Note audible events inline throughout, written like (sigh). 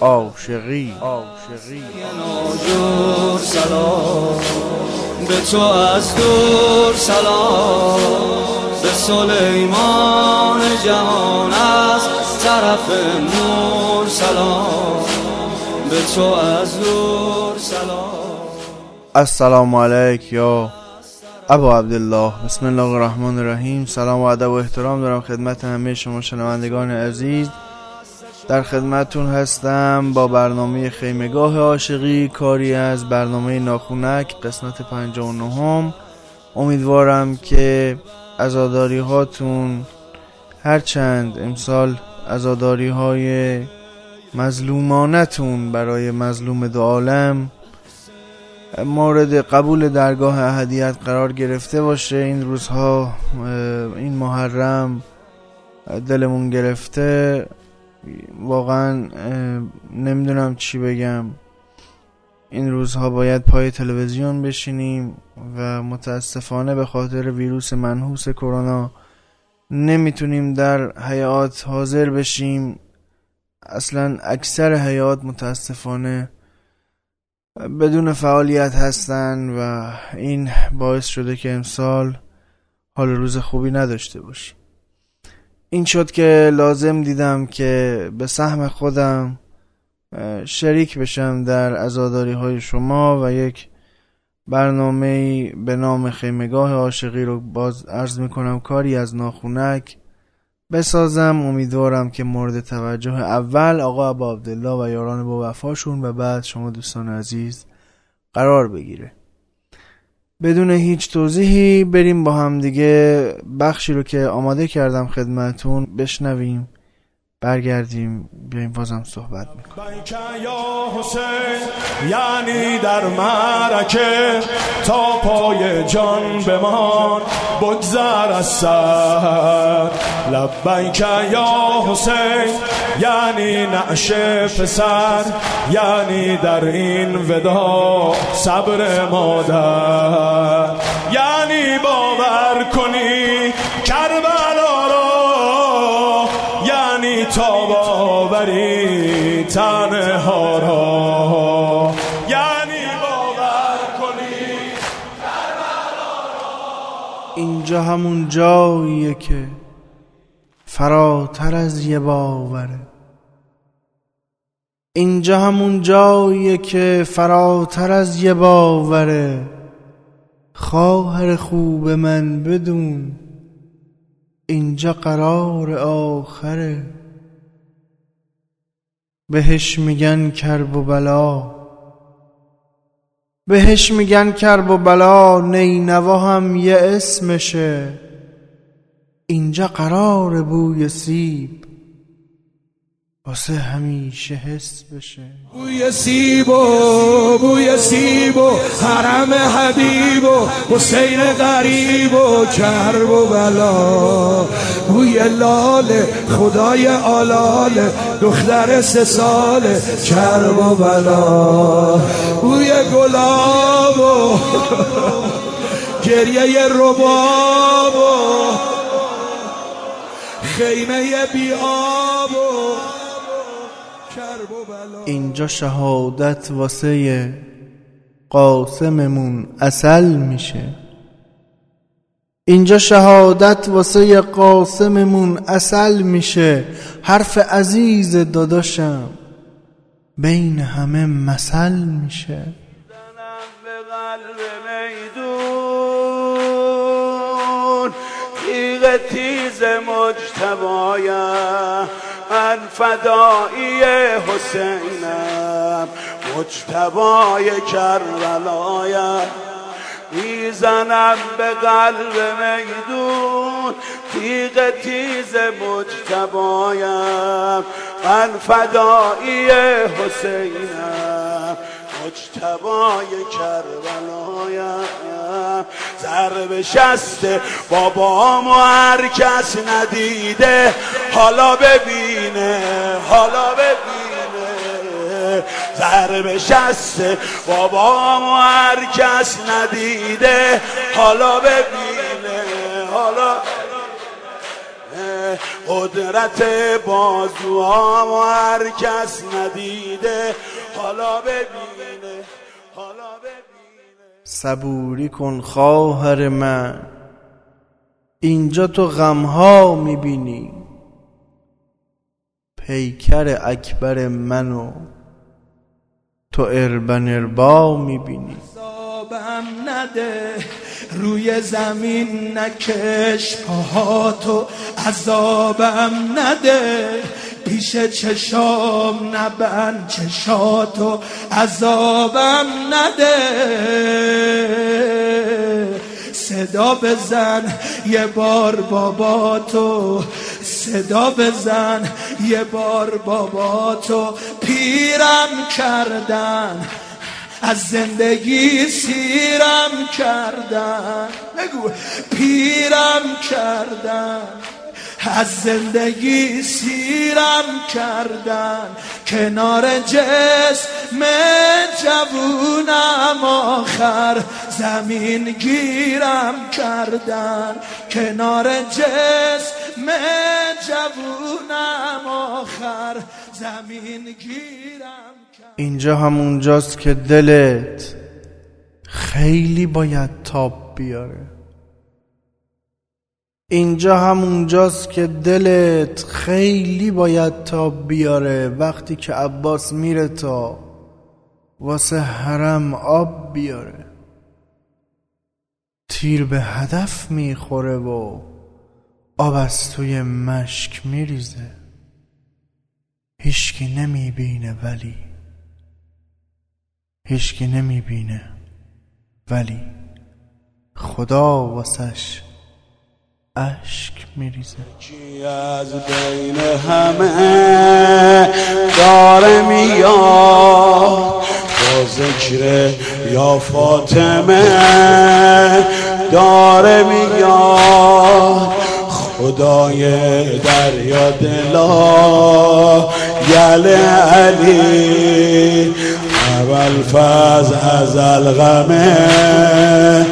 عاشقی عاشقی. ناجور سلام به تو از دور سلام. به سلیمان جهان از طرف نور سلام. به تو از دور سلام. السلام علیک یا ابا عبدالله. بسم الله الرحمن الرحیم. سلام و ادب و احترام دارم خدمت همه شما شنوندگان عزیز. در خدمتون هستم با برنامه خیمگاه عاشقی کاری از برنامه ناخونک قسمت 59 امیدوارم که ازاداری هاتون هرچند امسال ازاداری های مظلومانتون برای مظلوم دو عالم مورد قبول درگاه اهدیت قرار گرفته باشه. این روزها این محرم دلمون گرفته. واقعا نمی‌دونم چی بگم. این روزها باید پای تلویزیون بشینیم و متاسفانه به خاطر ویروس منحوس کرونا نمی‌تونیم در حیات حاضر بشیم. اصلا اکثر حیات متاسفانه بدون فعالیت هستن و این باعث شده که امسال حال روز خوبی نداشته باشیم. این شد که لازم دیدم که به سهم خودم شریک بشم در ازاداری های شما و یک برنامه به نام خیمگاه عاشقی رو باز عرض می‌کنم کاری از ناخونک بسازم. امیدوارم که مورد توجه اول آقا ابا عبدالله و یاران با وفاشون و بعد شما دوستان عزیز قرار بگیره. بدون هیچ توضیحی بریم با هم دیگه بخشی رو که آماده کردم خدمتون بشنویم. برگردیم بیایم بازم صحبت می‌کنیم. یا حسین یعنی در معرکه تا پای جان بمان بگذر از سر. لبیک یا حسین یعنی نعش پسر یعنی در این ودا صبر مادر. یعنی باور کنی کربلا یعنی تا باوری تنها را. یعنی باور کنی. اینجا همون جاییه که فراتر از یه باوره. اینجا همون جاییه که فراتر از یه باوره. خواهر خوب من بدون اینجا قرار آخره. بهش میگن کرب و بلا. بهش میگن کرب و بلا نینوا هم یه اسمشه. اینجا قرار بوی سیب. واسه همیشه حس بشه. بوی سیب و بوی سیب و حرم حبیب و حسین غریب و کرب و بلا. بوی لال خدای آلال دختر سه سال کرب و بلا. بوی گلاب و (laughs) گریه رباب و خیمه و کرب و اینجا شهادت واسه قاسممون اصل میشه. اینجا شهادت واسه قاسممون اصل میشه. حرف عزیز داداشم بین همه مثل میشه. تیغ تیز مجتبایم من فدایی حسینم مجتبای کربلایم می‌زنم به قلب میدون تیغ تیز مجتبایم من فدایی حسینم مجتبای کربلایم ضرب شست بابامو هر کس ندیده. حالا ببینه حالا ببینه. ضرب شسته. بابا و هر کس ندیده. حالا ببینه حالا قدرت بازوها و هر کس ندیده. حالا ببینه. صبوری کن خواهر من. اینجا تو غمها می‌بینی. پیکر اکبر منو تو اربن اربا می‌بینی. عذابم نده روی زمین نکش پاهاتو عذابم نده. پیش چشام نبند چشاتو عذابم نده. صدا بزن یه بار بابا تو صدا بزن یه بار بابا تو پیرم کردن از زندگی سیرم کردن. بگو پیرم کردن. از زندگی سیرم کردن. کنار جسم جوونم آخر. زمین گیرم کردن. کنار جسم جوونم آخر. زمین گیرم اینجا همونجاست که دلت خیلی باید تاب بیاره. اینجا همونجاست که دلت خیلی باید تاب بیاره وقتی که عباس میره تا واسه حرم آب بیاره. تیر به هدف می‌خوره و آب از توی مشک میریزه. هیچکی نمی‌بینه ولی هیچکی نمی‌بینه ولی خدا واسش اشک میریزه. از بین همه داره میاد؟ با ذکر یا فاطمه داره میاد. خدای دریا دلا یل علی اول فاز از الغمه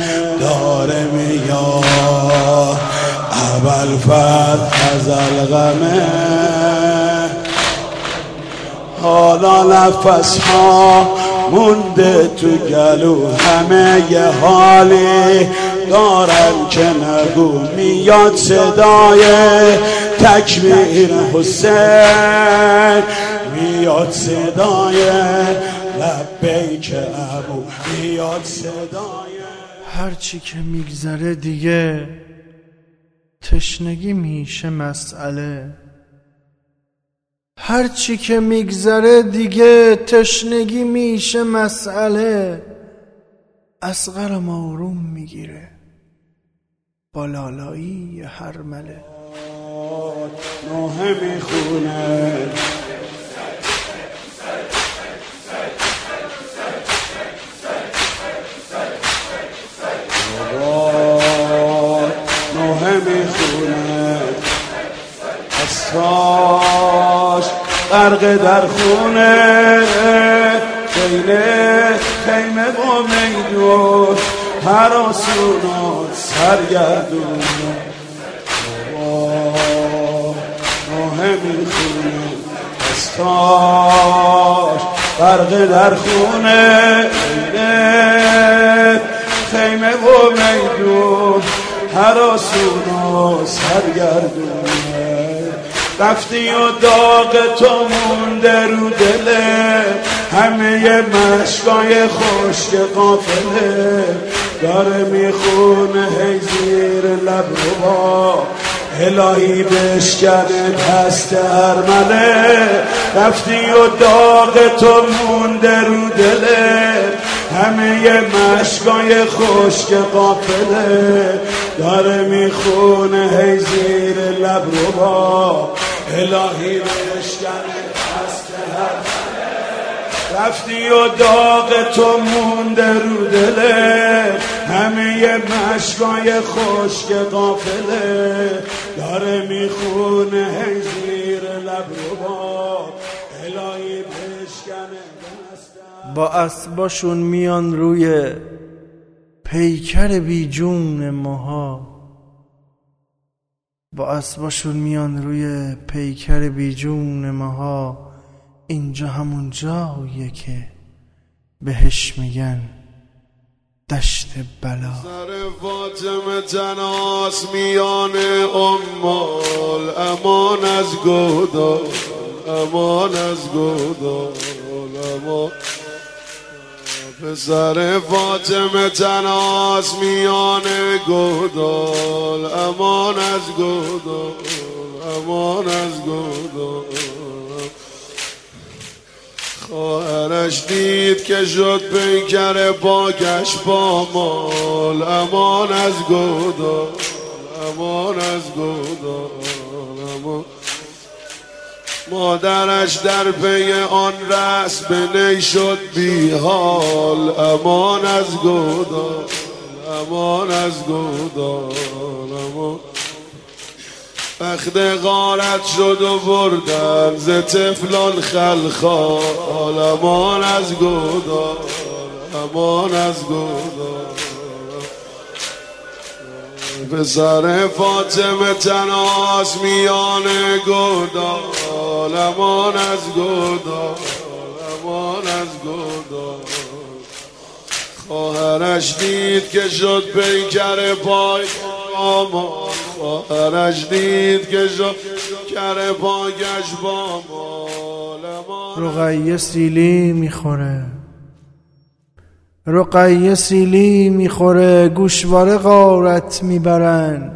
اول فاز از الغمه. حالا نفس ها مونده تو گلو همه یه حالی دارن که نگو. میاد صدای تکبیر حسین. میاد صدای لبیک ابو. میاد صدای هرچی که میگذره دیگه تشنگی میشه مسئله. هرچی که میگذره دیگه تشنگی میشه مسئله. اصغرم آروم می‌گیره. با لالایی هر مله. نوه می‌خونه غرق در خونه بین خیمه با میدون هراسون و سرگردونه ماه می‌خونه استاش غرق در خونه عینه خیمه و میدون هراسون و سرگردونه رفتی و داغ تو مونده رو دله همه مشکای خشک قافله. داره می‌خونه هی زیر لب رو الهی بشکنه دست ارمله رفتی و داغ تو مونده رو دله همه مشکای خشک قافله داره می‌خونه هی زیر لب رو با الهی بشکنه دست ارمله رفتی و داغ تو مونده رو دله همه مشکای خشک قافله داره می‌خونه هی زیر لب رو با با اسباشون میان روی پیکر بی جون ماها. با اسباشون میان روی پیکر بی جون ماها. اینجا همون جاییه که بهش میگن دشت بلا. سر فاطمه تناس میان امال امان از گودال امان از گودال امان پسر فاطمه تناس میان گودال امان از گودال امان از گودال. خواهرش دید که شد پیکر باگش با مال امان از گودال امان از گودال. مادرش در پی آن به نی شد بی حال. امان از گودال امان از گودال امان. بخت غارت شد و بردن ز تفلان خلخال. امان از گودال امان از گودال. پسر فاطمه تناس میان گودال. امان از گودال امان از گودال خواهرش دید که شد پیکر پای آمان خواهرش دید که شد کر پاگش با رقیه سیلی می‌خوره. رقیه سیلی می‌خوره. گوشواره غارت می‌برن.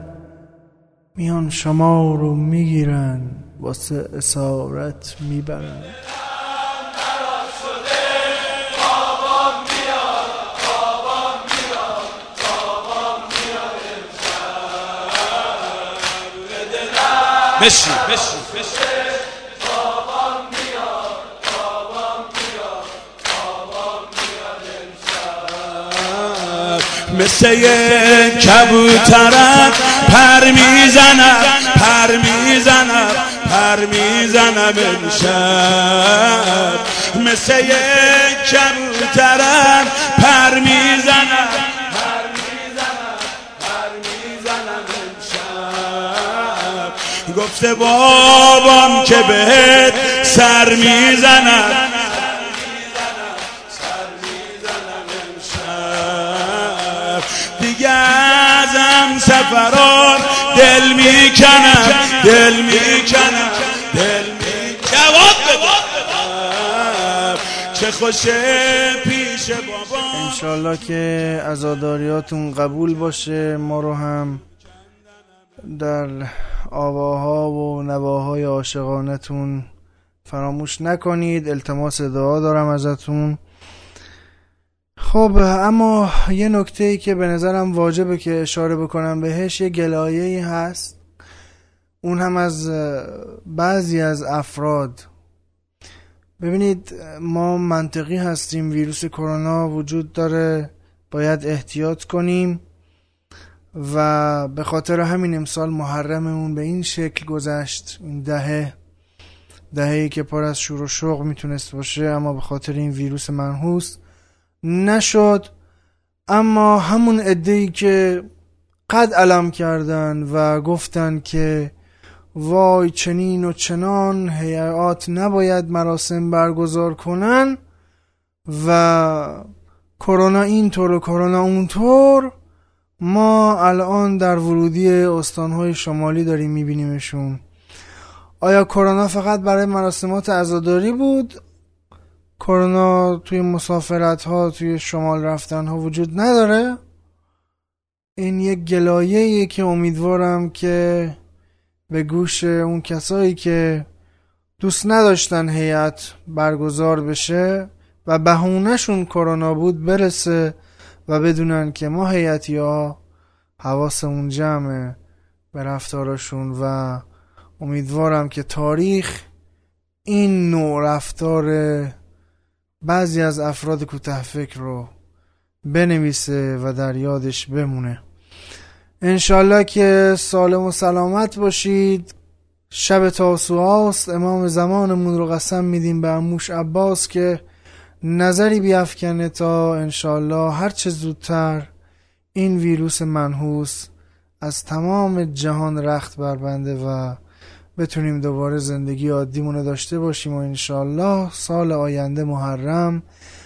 میان شما رو می‌گیرن. واسه اسارت می‌برن. بشی بشی مثل یک کبوترم پر می‌زنم پر می‌زنم. پر می‌زنم امشب. مثل یک کبوترم پر می‌زنم. گفته بابام که بهت سر می‌زنم. دیگه ازم سفران دل می‌کنم. دل می‌کنم. خوشه پیش بابا. انشالله که ازاداریاتون قبول باشه. ما رو هم در آواها و نواهای عاشقانتون فراموش نکنید. التماس دعا دارم ازتون. خب اما یه نکته ای که به نظرم واجبه که اشاره بکنم بهش یه گلایه ای هست. اون هم از بعضی از افراد ببینید ما منطقی هستیم ویروس کرونا وجود داره باید احتیاط کنیم و به خاطر همین امسال محرممون به این شکل گذشت این دهه. دههی که پر از شور و شوق می‌تونست باشه اما به خاطر این ویروس منحوس نشد. اما همون ای که قد علم کردن و گفتن که وای چنین و چنان هیئات نباید مراسم برگزار کنن و کرونا اینطور و کرونا اونطور ما الان در ورودی استانهای شمالی داریم میبینیمشون. آیا کرونا فقط برای مراسمات عزاداری بود؟ کرونا توی مسافرت ها توی شمال رفتن ها وجود نداره؟ این یک گلایه که امیدوارم که به گوش اون کسایی که دوست نداشتن هیئت برگزار بشه و بهونهشون کرونا بود برسه و بدونن که ما هیئتی ها حواسمون جمعه به رفتارشون و امیدوارم که تاریخ این نوع رفتار بعضی از افراد کوته فکر رو بنویسه و در یادش بمونه. انشالله که سالم و سلامت باشید. شب تاسوعاست امام زمانمون رو قسم میدیم به اموش عباس که نظری بیافکنه تا انشالله هرچه زودتر این ویروس منحوس از تمام جهان رخت بربنده و بتونیم دوباره زندگی عادیمون داشته باشیم و انشالله سال آینده محرم.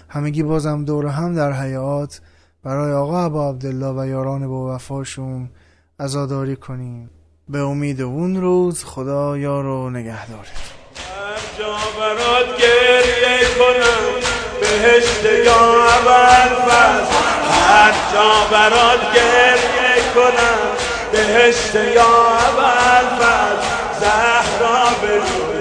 همگی بازم دور هم در حیات. برای آقا عبا عبدالله و یاران با وفاشون ازاداری کنیم. به امید اون روز خدا یار و نگهداره هر جا برات گریه کنم بهشت یا اول هر جا برات گریه کنم بهشت یا اول زهرا به